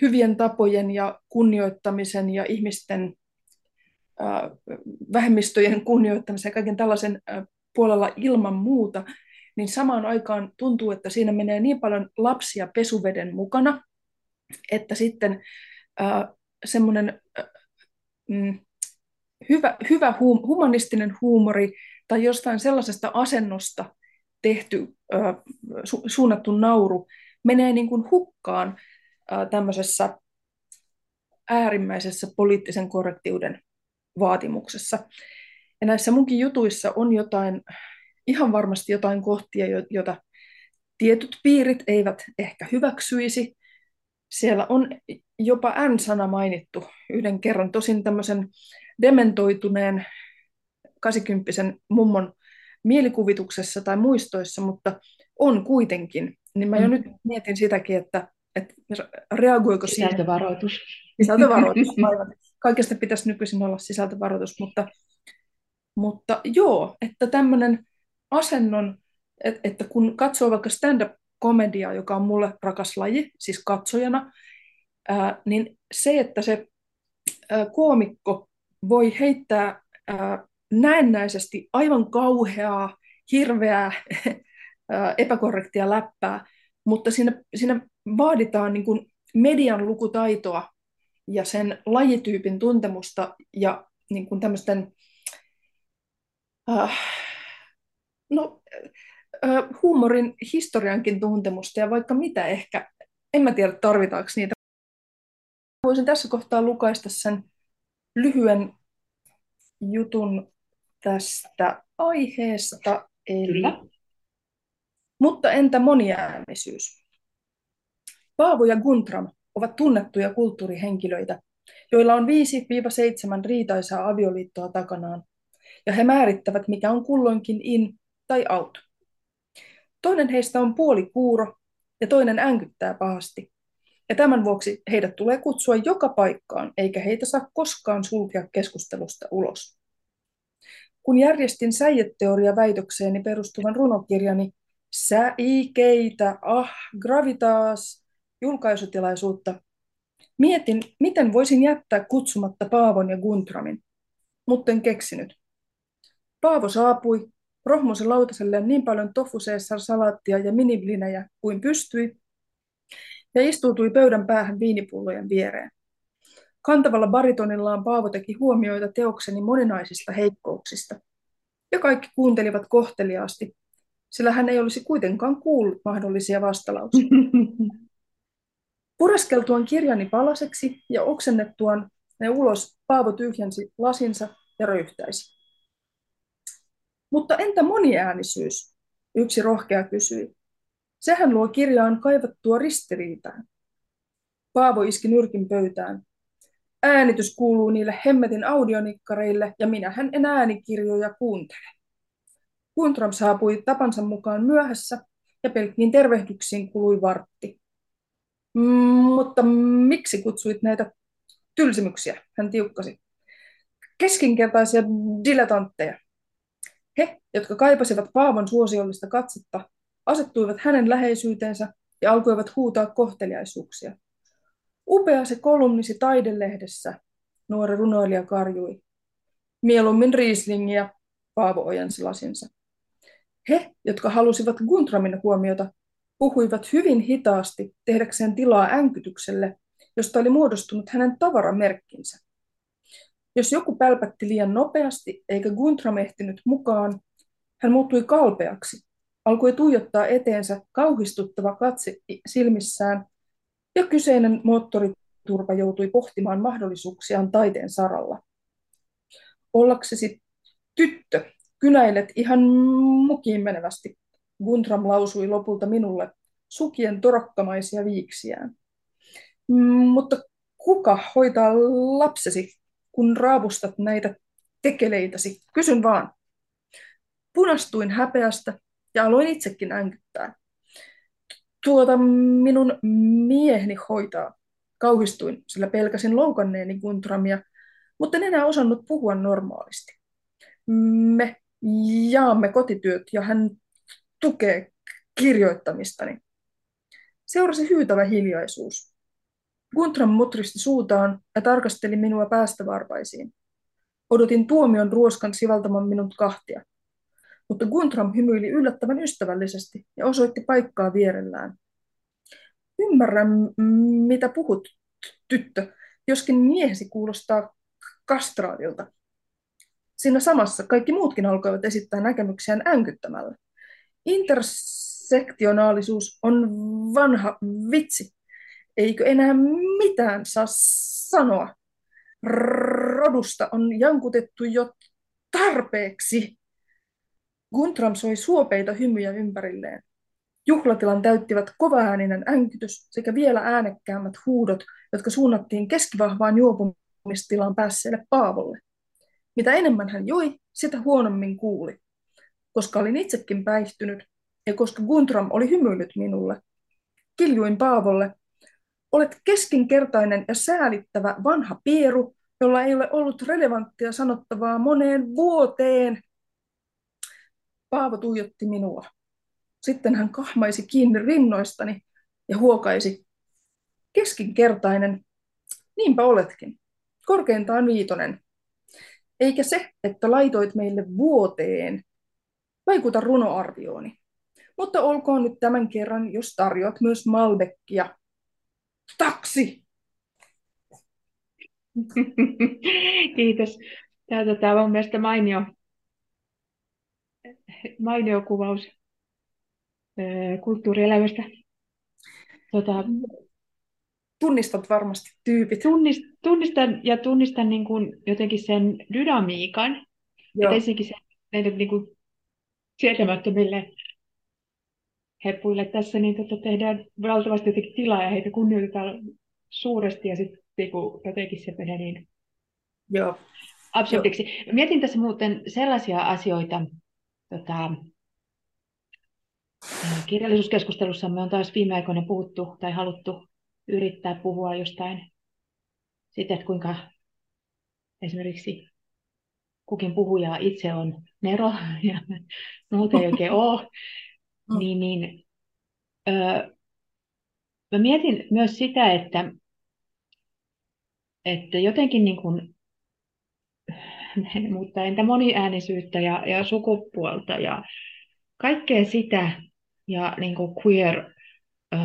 hyvien tapojen ja kunnioittamisen ja ihmisten vähemmistöjen kunnioittamisen ja kaiken tällaisen puolella ilman muuta, niin samaan aikaan tuntuu, että siinä menee niin paljon lapsia pesuveden mukana, että sitten semmoinen mm, hyvä, hyvä huum, humanistinen huumori tai jostain sellaisesta asennosta tehty, su, suunnattu nauru menee niin kuin hukkaan tämmöisessä äärimmäisessä poliittisen korrektiuden vaatimuksessa. Ja näissä munkin jutuissa on jotain, ihan varmasti jotain kohtia, joita tietyt piirit eivät ehkä hyväksyisi. Siellä on jopa N-sana mainittu yhden kerran, tosin tämmöisen dementoituneen 80 mummon mielikuvituksessa tai muistoissa, mutta on kuitenkin. Niin mä jo mm. nyt mietin sitäkin, että että reagoiko siihen. Sisältövaroitus. Sisältövaroitus, aivan. Kaikesta pitäisi nykyisin olla sisältövaroitus, mutta Mutta joo, että tämmöinen asennon, että kun katsoo vaikka stand-up-komediaa, joka on mulle rakas laji, siis katsojana, ää, niin se, että se ää, koomikko voi heittää ää, näennäisesti aivan kauheaa, hirveää, ää, epäkorrektia läppää, mutta siinä, siinä vaaditaan niin kuin median lukutaitoa ja sen lajityypin tuntemusta ja niin kuin tämmöisten äh, no, äh, huumorin historiankin tuntemusta ja vaikka mitä ehkä. En mä tiedä, tarvitaanko niitä. Voisin tässä kohtaa lukaista sen lyhyen jutun tästä aiheesta. Eli... Kyllä. Mutta entä moniäänisyys? Paavo ja Guntram ovat tunnettuja kulttuurihenkilöitä, joilla on 5-7 riitaisaa avioliittoa takanaan, ja he määrittävät, mikä on kulloinkin in tai out. Toinen heistä on puoli kuuro ja toinen änkyttää pahasti. Ja tämän vuoksi heidät tulee kutsua joka paikkaan, eikä heitä saa koskaan sulkea keskustelusta ulos. Kun järjestin säijeteoria väitökseeni perustuvan runokirjani Säikeitä, ah, gravitas, julkaisutilaisuutta, mietin, miten voisin jättää kutsumatta Paavon ja Guntramin, mutta en keksinyt. Paavo saapui, rohmusi lautaselle niin paljon tofuseessar salaattia ja miniblinejä kuin pystyi, ja istuutui pöydän päähän viinipullojen viereen. Kantavalla baritonillaan Paavo teki huomioita teokseni moninaisista heikkouksista, ja kaikki kuuntelivat kohteliaasti, sillä hän ei olisi kuitenkaan kuullut mahdollisia vastalauseita. Puraskeltuaan kirjani palaseksi ja oksennettuaan ne ulos, Paavo tyhjensi lasinsa ja röyhtäisi. Mutta entä moniäänisyys? Yksi rohkea kysyi. Sehän luo kirjaan kaivattua ristiriitaa. Paavo iski nyrkin pöytään. Äänitys kuuluu niille hemmetin audionikkareille ja minähän en äänikirjoja kuuntele. Kuntram saapui tapansa mukaan myöhässä ja pelkkiin tervehdyksiin kului vartti. Mm, mutta miksi kutsuit näitä tylsimyksiä, hän tiukkasi. Keskinkertaisia diletantteja. He, jotka kaipasivat Paavon suosiollista katsetta, asettuivat hänen läheisyyteensä ja alkoivat huutaa kohteliaisuuksia. Upea se kolumnisi taidelehdessä, nuori runoilija karjui. Mieluummin Rieslingiä, Paavo ojensi lasinsa. He, jotka halusivat Guntramin huomiota, puhuivat hyvin hitaasti tehdäkseen tilaa änkytykselle, josta oli muodostunut hänen tavaramerkkinsä. Jos joku pälpätti liian nopeasti eikä Guntram ehtinyt mukaan, hän muuttui kalpeaksi, alkoi tuijottaa eteensä kauhistuttava katse silmissään, ja kyseinen moottoriturpa joutui pohtimaan mahdollisuuksiaan taiteen saralla. Ollaksesi tyttö, kynäilet ihan mukiin menevästi, Guntram lausui lopulta minulle, sukien torokkamaisia viiksiään. Mutta kuka hoitaa lapsesi, kun raavustat näitä tekeleitäsi? Kysyn vaan. Punastuin häpeästä ja aloin itsekin änkyttää. Tuota minun mieheni hoitaa. Kauhistuin, sillä pelkäsin loukanneeni Guntramia, mutta en enää osannut puhua normaalisti. Me jaamme kotityöt ja hän tukee kirjoittamistani. Seurasi hyytävä hiljaisuus. Guntram mutristi suutaan ja tarkasteli minua päästä varpaisiin. Odotin tuomion ruoskan sivaltaman minut kahtia. Mutta Guntram hymyili yllättävän ystävällisesti ja osoitti paikkaa vierellään. Ymmärrän, mitä puhut, tyttö, joskin miehesi kuulostaa kastraatilta. Siinä samassa kaikki muutkin alkoivat esittää näkemyksiään änkyttämällä. Intersektionaalisuus on vanha vitsi. Eikö enää mitään saa sanoa? Rodusta on jankutettu jo tarpeeksi. Guntram soi suopeita hymyjä ympärilleen. Juhlatilan täyttivät kovaääninen änkytys sekä vielä äänekkäämmät huudot, jotka suunnattiin keskivahvaan juopumistilaan päässeelle Paavolle. Mitä enemmän hän joi, sitä huonommin kuuli. Koska olin itsekin päihtynyt ja koska Guntram oli hymyillyt minulle, kiljuin Paavolle, olet keskinkertainen ja säälittävä vanha pieru, jolla ei ole ollut relevanttia sanottavaa moneen vuoteen. Paavo tuijotti minua. Sitten hän kahmaisi kiinni rinnoistani ja huokaisi. Keskinkertainen. Niinpä oletkin. Korkeintaan viitonen. Eikä se, että laitoit meille vuoteen, vaikuta runoarviooni. Mutta olkoon nyt tämän kerran, jos tarjoat myös Malbeckia. Taksi! Kiitos. Tämä tota, on mielestäni mainio, mainio kuvaus kulttuurielämästä. Tota, Tunnistat varmasti tyypit. Tunnist, tunnistan ja tunnistan niin kuin jotenkin sen dynamiikan. Joo. ensinnäkin se, näille niin kuin sietämättömille heppuille tässä niin tota, tehdään valtavasti jotenkin tilaa ja heitä kunnioitetaan suuresti ja sitten niin jotenkin se menee niin Joo. absurdiksi. Joo. Mietin tässä muuten sellaisia asioita, tota, kirjallisuuskeskustelussa me on taas viime aikoina puhuttu tai haluttu yrittää puhua jostain siitä, että kuinka esimerkiksi kukin puhuja itse on Nero ja muuta ei oikein ole, mm. niin, niin öö, mä mietin myös sitä, että, että jotenkin niin kuin, mutta entä moniäänisyyttä ja, ja sukupuolta ja kaikkea sitä ja niin kuin queer öö,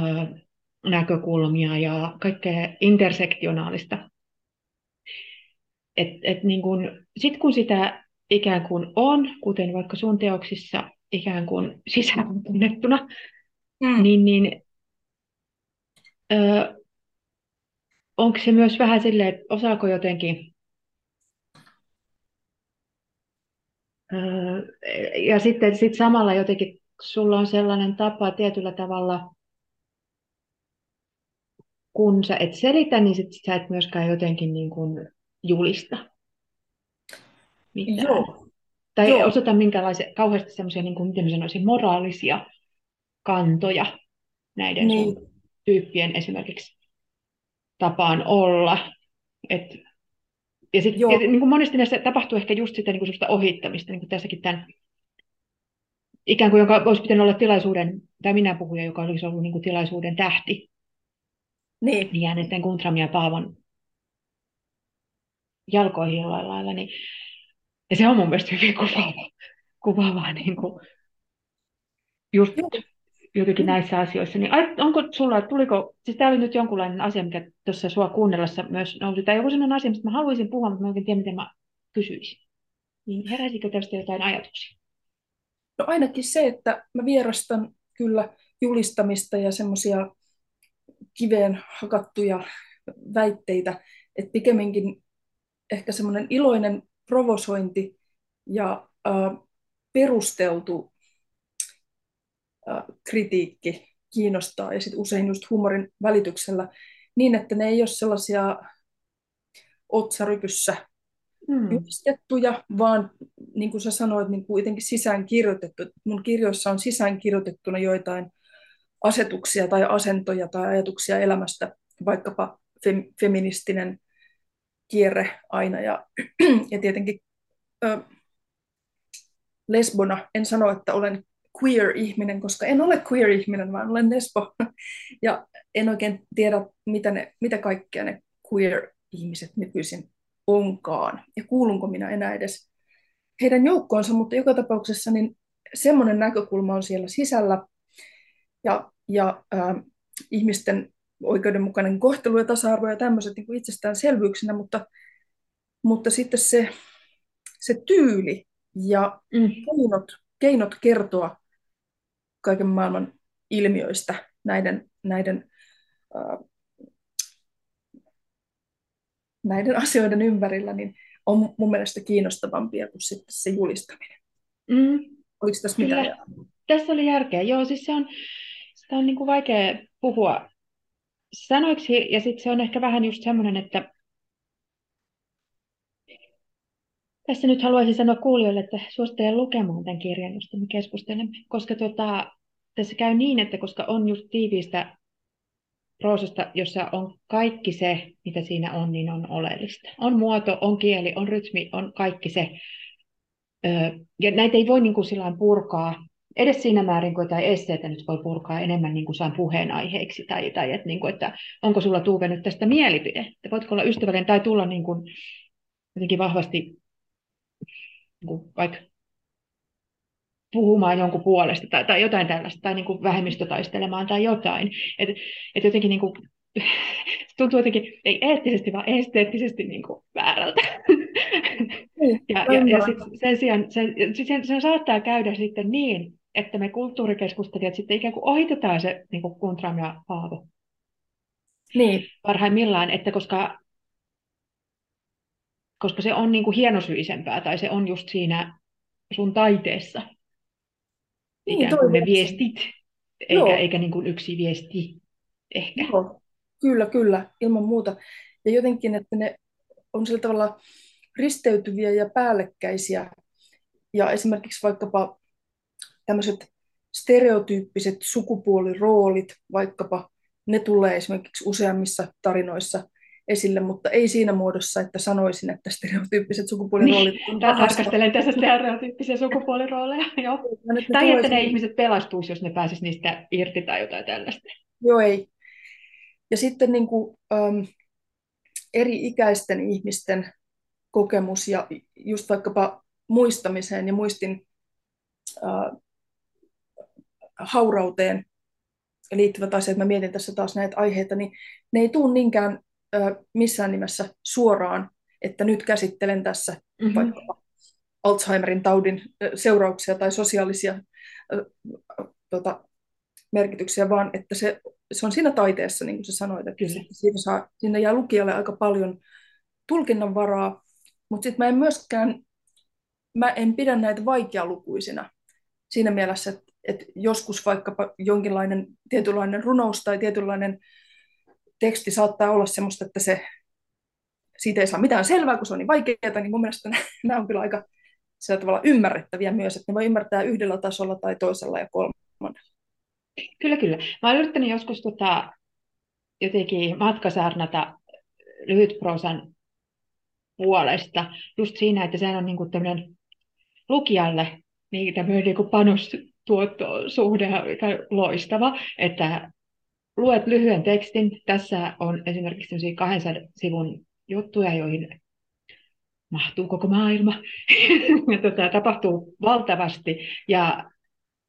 näkökulmia ja kaikkea intersektionaalista. Et, et niin kun, sit kun sitä ikään kuin on, kuten vaikka sun teoksissa ikään kuin sisääntunnettuna, mm. niin, niin ö, onko se myös vähän silleen, että osaako jotenkin ö, ja sitten sit samalla jotenkin sulla on sellainen tapa tietyllä tavalla kun sä et selitä, niin sit sä et myöskään jotenkin niin kuin julista mitään. Joo. Tai Joo. osoita minkälaisia, kauheasti semmoisia, niin kuin, miten sanoisin, moraalisia kantoja näiden niin. sun tyyppien esimerkiksi tapaan olla. Et, ja sitten niin kuin monesti näissä tapahtuu ehkä just sitä niin kuin ohittamista, niin kuin tässäkin tämän ikään kuin joka olisi pitänyt olla tilaisuuden, tai minä puhuja, joka olisi ollut niin kuin tilaisuuden tähti, niin. niin jää näiden Guntram ja Paavon jalkoihin jollain lailla. Niin... Ja se on mun mielestä hyvin kuvaava, kuvaavaa niin kuin just jotenkin näissä asioissa. Niin onko sulla, tuliko, siis tämä oli nyt jonkunlainen asia, mikä tuossa sua kuunnellessa myös nousi, tai joku sellainen asia, mistä mä haluaisin puhua, mutta mä en tiedä, miten mä kysyisin. Niin heräsikö tästä jotain ajatuksia? No ainakin se, että mä vierastan kyllä julistamista ja semmoisia kiveen hakattuja väitteitä, että pikemminkin ehkä semmoinen iloinen provosointi ja äh, perusteltu äh, kritiikki kiinnostaa ja sitten usein just huumorin välityksellä niin, että ne ei ole sellaisia otsarypyssä hmm. julistettuja, vaan niin kuin sä sanoit, niin kuitenkin sisään kirjoitettu. Mun kirjoissa on sisään kirjoitettuna joitain asetuksia tai asentoja tai ajatuksia elämästä, vaikkapa fem, feministinen kierre aina. Ja, ja tietenkin ö, lesbona, en sano, että olen queer-ihminen, koska en ole queer-ihminen, vaan olen lesbo. Ja en oikein tiedä, mitä, ne, mitä kaikkea ne queer-ihmiset nykyisin onkaan. Ja kuulunko minä enää edes heidän joukkoonsa, mutta joka tapauksessa niin semmoinen näkökulma on siellä sisällä, ja, ja äh, ihmisten oikeudenmukainen kohtelu ja tasa-arvo ja tämmöiset niin kuin itsestäänselvyyksinä, mutta, mutta sitten se, se tyyli ja mm. keinot, keinot kertoa kaiken maailman ilmiöistä näiden, näiden, äh, näiden asioiden ympärillä, niin on mun mielestä kiinnostavampia kuin sitten se julistaminen. Mm. Oliko tässä mitään? Tässä oli järkeä. Joo, siis se on, sitä on niin kuin vaikea puhua sanoiksi, ja sitten se on ehkä vähän just semmoinen, että tässä nyt haluaisin sanoa kuulijoille, että suosittelen lukemaan tämän kirjan, josta me keskustelemme, koska tota, tässä käy niin, että koska on just tiiviistä proosasta, jossa on kaikki se, mitä siinä on, niin on oleellista. On muoto, on kieli, on rytmi, on kaikki se. Ja näitä ei voi niin kuin purkaa edes siinä määrin, kun jotain esteitä nyt voi purkaa enemmän niin kuin saan puheenaiheiksi, tai, tai että, niin kuin, että onko sulla Tuuve nyt tästä mielipide, että voitko olla ystävällinen tai tulla niin kuin, jotenkin vahvasti niin kuin, vaikka puhumaan jonkun puolesta tai, tai jotain tällaista, tai niin kuin vähemmistötaistelemaan tai jotain. Et, et jotenkin niin kuin, tuntuu jotenkin, ei eettisesti, vaan esteettisesti niin kuin väärältä. Niin, ja, ja, ja sit sen sijaan sen, sen, sen saattaa käydä sitten niin, että me kulttuurikeskustelijat sitten ikään kuin ohitetaan se niin kuin Kuntram ja Paavo. Niin. Parhaimmillaan, että koska, koska se on niin kuin hienosyisempää tai se on just siinä sun taiteessa. Niin, ikään kuin ne viestit, eikä, eikä niin kuin yksi viesti ehkä. Joo. Kyllä, kyllä, ilman muuta. Ja jotenkin, että ne on sillä tavalla risteytyviä ja päällekkäisiä. Ja esimerkiksi vaikkapa tämmöiset stereotyyppiset sukupuoliroolit, vaikkapa ne tulee esimerkiksi useammissa tarinoissa esille, mutta ei siinä muodossa, että sanoisin, että stereotyyppiset sukupuoliroolit niin, Tarkastelen tässä stereotyyppisiä sukupuolirooleja, joo. Että tai että ne ihmiset pelastuisi, jos ne pääsisivät niistä irti tai jotain tällaista. Joo, ei. Ja sitten niin kuin, ähm, eri ikäisten ihmisten kokemus ja just vaikkapa muistamiseen ja muistin äh, haurauteen liittyvät asiat, mä mietin tässä taas näitä aiheita, niin ne ei tule niinkään äh, missään nimessä suoraan, että nyt käsittelen tässä mm-hmm. vaikka Alzheimerin taudin seurauksia tai sosiaalisia äh, tota, merkityksiä, vaan että se, se on siinä taiteessa, niin kuin sä sanoit, että Kyllä. Siinä, saa, siinä jää lukijalle aika paljon tulkinnan varaa, mutta sitten mä en myöskään, mä en pidä näitä vaikealukuisina siinä mielessä, että, että joskus vaikkapa jonkinlainen tietynlainen runous tai tietynlainen teksti saattaa olla sellaista, että se, siitä ei saa mitään selvää, kun se on niin vaikeaa, niin mun mielestä nämä on kyllä aika sillä tavalla ymmärrettäviä myös, että ne voi ymmärtää yhdellä tasolla tai toisella ja kolmannella. Kyllä, kyllä. Mä olen yrittänyt joskus tota, jotenkin matkasarnata lyhytprosan puolesta, just siinä, että sehän on niin tämmöinen lukijalle niin tämmöinen niin kuin panostuottosuhde loistava, että luet lyhyen tekstin. Tässä on esimerkiksi 200 sivun juttuja, joihin mahtuu koko maailma. ja tota, tapahtuu valtavasti ja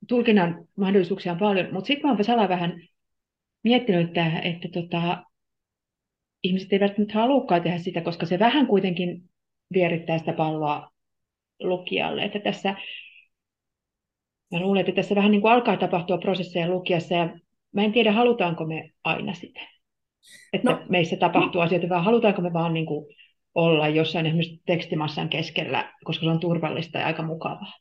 tulkinnan mahdollisuuksia on paljon, mutta sitten mä oon Vesala vähän miettinyt, että, että tota, ihmiset eivät nyt halukaan tehdä sitä, koska se vähän kuitenkin vierittää sitä palloa lukijalle. Että tässä, mä luulen, että tässä vähän niin kuin alkaa tapahtua prosesseja lukijassa ja mä en tiedä, halutaanko me aina sitä. Että no, meissä tapahtuu no. asioita, vaan halutaanko me vaan niin kuin olla jossain esimerkiksi tekstimassan keskellä, koska se on turvallista ja aika mukavaa.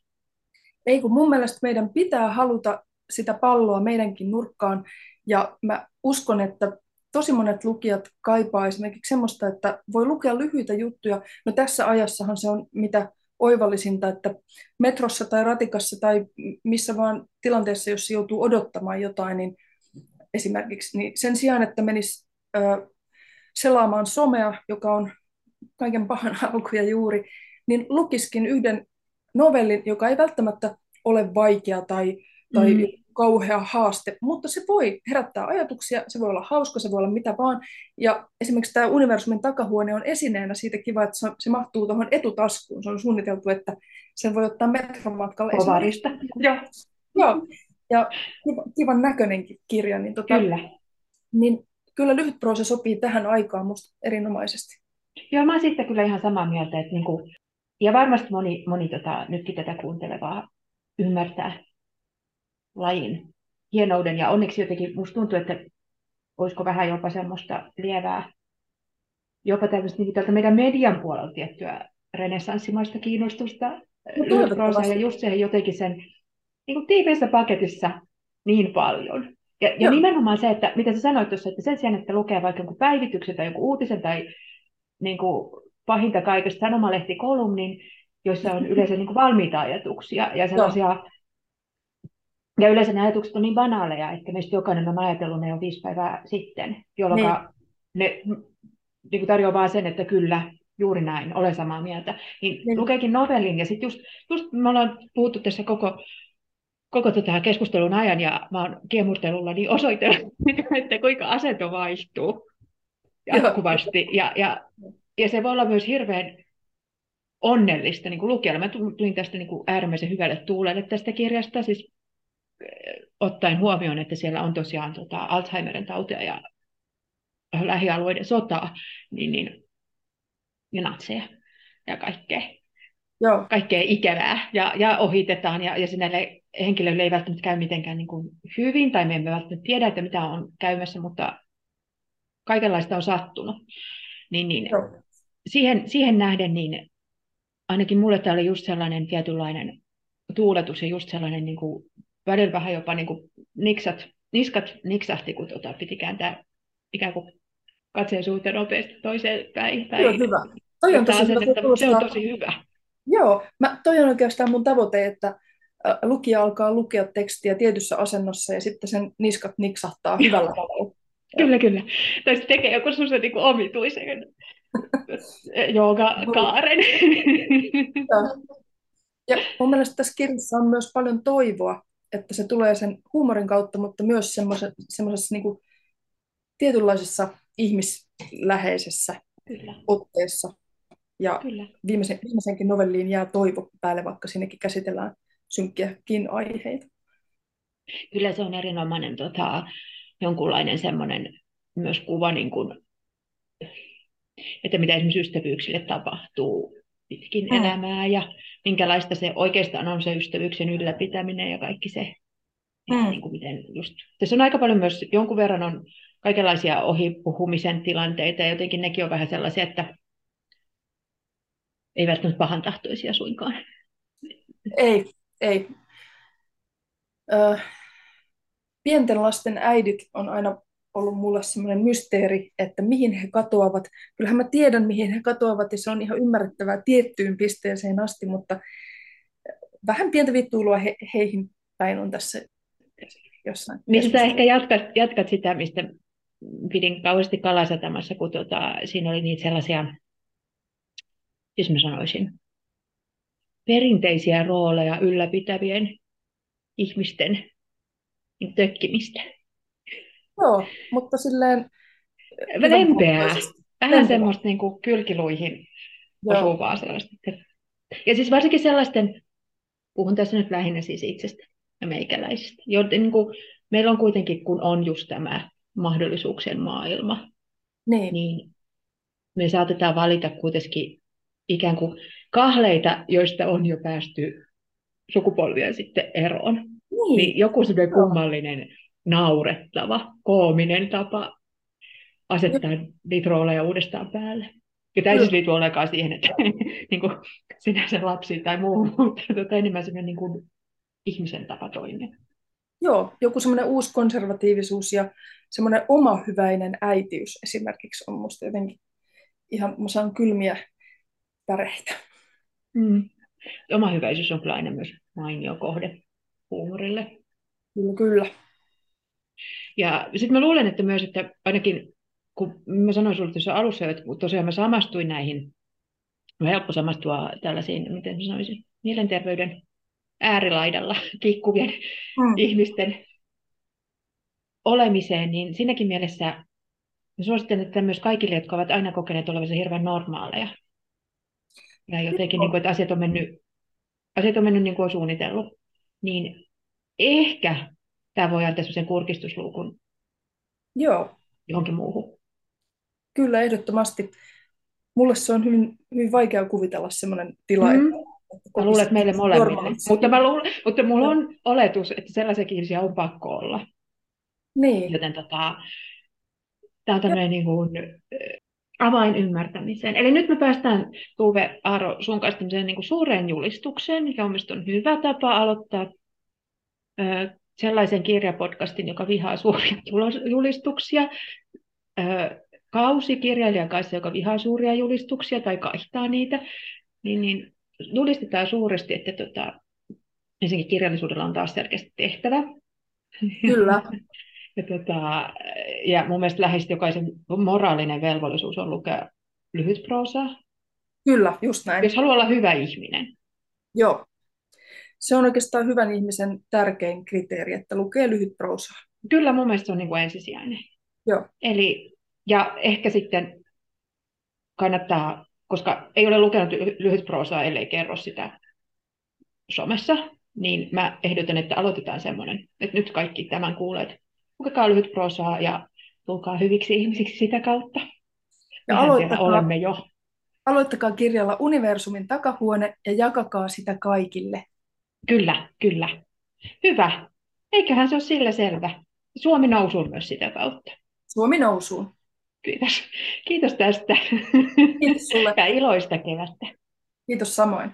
Ei kun mun mielestä meidän pitää haluta sitä palloa meidänkin nurkkaan. Ja mä uskon, että tosi monet lukijat kaipaa esimerkiksi semmoista, että voi lukea lyhyitä juttuja. No tässä ajassahan se on mitä oivallisinta, että metrossa tai ratikassa tai missä vaan tilanteessa, jos joutuu odottamaan jotain, niin esimerkiksi niin sen sijaan, että menisi ö, selaamaan somea, joka on kaiken pahan alku ja juuri, niin lukiskin yhden novellin, joka ei välttämättä ole vaikea tai, tai mm. Kauhea haaste, mutta se voi herättää ajatuksia, se voi olla hauska, se voi olla mitä vaan. Ja esimerkiksi tämä universumin takahuone on esineenä siitä kiva, että se, se mahtuu tuohon etutaskuun. Se on suunniteltu, että sen voi ottaa metromatkalle. Kovarista. Joo. Joo. Ja kiva, kivan näköinenkin kirja. Niin, tota, kyllä. Niin kyllä lyhyt proosa sopii tähän aikaan musta erinomaisesti. Joo, mä sitten kyllä ihan samaa mieltä, että niinku, ja varmasti moni, moni tota, nytkin tätä kuuntelevaa ymmärtää lajin hienouden. Ja onneksi jotenkin musta tuntuu, että olisiko vähän jopa semmoista lievää, jopa tämmöistä niin tältä meidän median puolella tiettyä renessanssimaista kiinnostusta no, ja just se jotenkin sen niin kuin tiiveessä paketissa niin paljon. Ja, ja nimenomaan se, että mitä sä sanoit tuossa, että sen sijaan, että lukee vaikka jonkun päivityksen tai jonkun uutisen tai niin kuin pahinta kaikesta sanomalehtikolumnin, joissa on yleensä niin kuin valmiita ajatuksia ja sellaisia ja yleensä ne ajatukset on niin banaaleja, että meistä jokainen on ajatellut ne jo viisi päivää sitten, jolloin niin. ne niin kuin tarjoaa vaan sen, että kyllä, juuri näin, olen samaa mieltä. Niin, niin. lukeekin novellin ja sitten just, just me ollaan puhuttu tässä koko, koko tota keskustelun ajan ja mä oon kiemurtelulla niin osoitellut, että kuinka asento vaihtuu jatkuvasti. Ja, ja, ja se voi olla myös hirveän onnellista niin kuin lukijalle. Mä tulin tästä niin kuin äärimmäisen hyvälle tuulelle tästä kirjasta, siis ottaen huomioon, että siellä on tosiaan tota Alzheimerin tautia ja lähialueiden sotaa, niin, niin, ja natseja ja kaikkea. Joo. kaikkea ikävää ja, ja ohitetaan ja, ja sinne henkilöille ei välttämättä käy mitenkään niin kuin hyvin tai me emme välttämättä tiedä, että mitä on käymässä, mutta kaikenlaista on sattunut. Niin, niin, siihen, siihen nähden niin ainakin mulle tämä oli just sellainen tietynlainen tuuletus ja just sellainen niin kuin, välillä vähän jopa niin kuin niksat, niskat niksahti, kun tota, piti kääntää ikään kuin katseen suhteen nopeasti toiseen päin. päin. Joo, hyvä. Toi on tosi hyvä. Se, se on tosi hyvä. Joo, mä, toi on oikeastaan mun tavoite, että lukija alkaa lukea tekstiä tietyssä asennossa ja sitten sen niskat niksahtaa hyvällä tavalla. Kyllä, kyllä. Tai sitten tekee joku sellaisen niin omituisen joogakaaren. ja mun mielestä tässä kirjassa on myös paljon toivoa, että se tulee sen huumorin kautta, mutta myös semmoisessa niin tietynlaisessa ihmisläheisessä Kyllä. otteessa. Ja Kyllä. Viimeisen, viimeisenkin novelliin jää toivo päälle, vaikka sinnekin käsitellään synkkiäkin aiheita. Kyllä se on erinomainen tota, jonkunlainen semmoinen myös kuva, niin kuin, että mitä esimerkiksi ystävyyksille tapahtuu pitkin mm. elämää ja minkälaista se oikeastaan on se ystävyyksen ylläpitäminen ja kaikki se, mm. niin kuin miten just, tässä on aika paljon myös, jonkun verran on kaikenlaisia ohipuhumisen tilanteita ja jotenkin nekin on vähän sellaisia, että ei välttämättä pahan tahtoisia suinkaan. Ei, ei. Ö, pienten lasten äidit on aina ollut mulle semmoinen mysteeri, että mihin he katoavat. Kyllähän mä tiedän, mihin he katoavat, ja se on ihan ymmärrettävää tiettyyn pisteeseen asti, mutta vähän pientä vittuilua he, heihin päin on tässä jossain. Mistä ehkä jatkat, jatkat sitä, mistä pidin kauheasti kalasatamassa, kun tuota, siinä oli niitä sellaisia, siis mä sanoisin, perinteisiä rooleja ylläpitävien ihmisten niin tökkimistä. Joo, mutta silleen... Lempeää. Vähän semmoista niin kuin kylkiluihin osuvaa sellaista. Ja siis varsinkin sellaisten, puhun tässä nyt lähinnä siis itsestä ja meikäläisistä, joten niin kuin, meillä on kuitenkin, kun on just tämä mahdollisuuksien maailma, niin. niin me saatetaan valita kuitenkin ikään kuin kahleita, joista on jo päästy sukupolvia sitten eroon. Niin, niin joku semmoinen kummallinen, naurettava, koominen tapa asettaa ja. niitä rooleja uudestaan päälle. Ja tämä ei siis liity ollenkaan siihen, että niin kuin sinänsä lapsi tai muu, mutta tota enemmän semmoinen niin kuin ihmisen tapa toimia. Joo, joku semmoinen uusi konservatiivisuus ja semmoinen omahyväinen äitiys esimerkiksi on musta jotenkin ihan, mä saan kylmiä väreitä. Mm. Omahyväisyys on kyllä aina myös mainio kohde huumorille. Kyllä, kyllä. Ja sitten mä luulen, että myös, että ainakin kun mä sanoin sinulle tuossa alussa, että tosiaan mä samastuin näihin, on helppo samastua tällaisiin, miten mä sanoisin, mielenterveyden äärilaidalla kiikkuvien mm. ihmisten olemiseen, niin siinäkin mielessä mä suosittelen että myös kaikille, jotka ovat aina kokeneet olevansa hirveän normaaleja. Ja jotenkin, niin kuin, että asiat on mennyt, asiat on mennyt niin kuin on suunnitellut. Niin ehkä tämä voi antaa sen kurkistusluukun Joo. johonkin muuhun. Kyllä, ehdottomasti. Mulle se on hyvin, hyvin vaikea kuvitella sellainen tila, mm. että Mä luulen, että meille molemmille. Mutta, mä luulen, mutta mulla on oletus, että sellaisia ihmisiä on pakko olla. Niin. Joten tota, tämä on tämmöinen niin kuin, avain ymmärtämiseen. Eli nyt me päästään, Tuve Aaro, sun kanssa niin kuin suureen julistukseen, mikä on mielestäni hyvä tapa aloittaa ö, sellaisen kirjapodcastin, joka vihaa suuria julistuksia. Ö, kausikirjailijan kanssa, joka vihaa suuria julistuksia tai kaihtaa niitä, niin, niin julistetaan suuresti, että tota, ensinnäkin kirjallisuudella on taas selkeästi tehtävä. Kyllä. ja, tota, ja mun mielestä lähes jokaisen moraalinen velvollisuus on lukea lyhyt proosaa. Kyllä, just näin. Jos haluaa olla hyvä ihminen. Joo. Se on oikeastaan hyvän ihmisen tärkein kriteeri, että lukee lyhyt proosaa. Kyllä mun mielestä se on niin kuin ensisijainen. Joo. Eli, ja ehkä sitten kannattaa, koska ei ole lukenut lyhyt proosaa, ellei kerro sitä somessa, niin mä ehdotan, että aloitetaan semmoinen, että nyt kaikki tämän kuulet, lukekaa lyhyt proosaa ja tulkaa hyviksi ihmisiksi sitä kautta. Ja aloittakaa, olemme jo. Aloittakaa kirjalla Universumin takahuone ja jakakaa sitä kaikille. Kyllä, kyllä. Hyvä. Eiköhän se ole sillä selvä. Suomi nousuun myös sitä kautta. Suomi nousuun. Kiitos. Kiitos tästä. Kiitos sulle. Ja iloista kevättä. Kiitos samoin.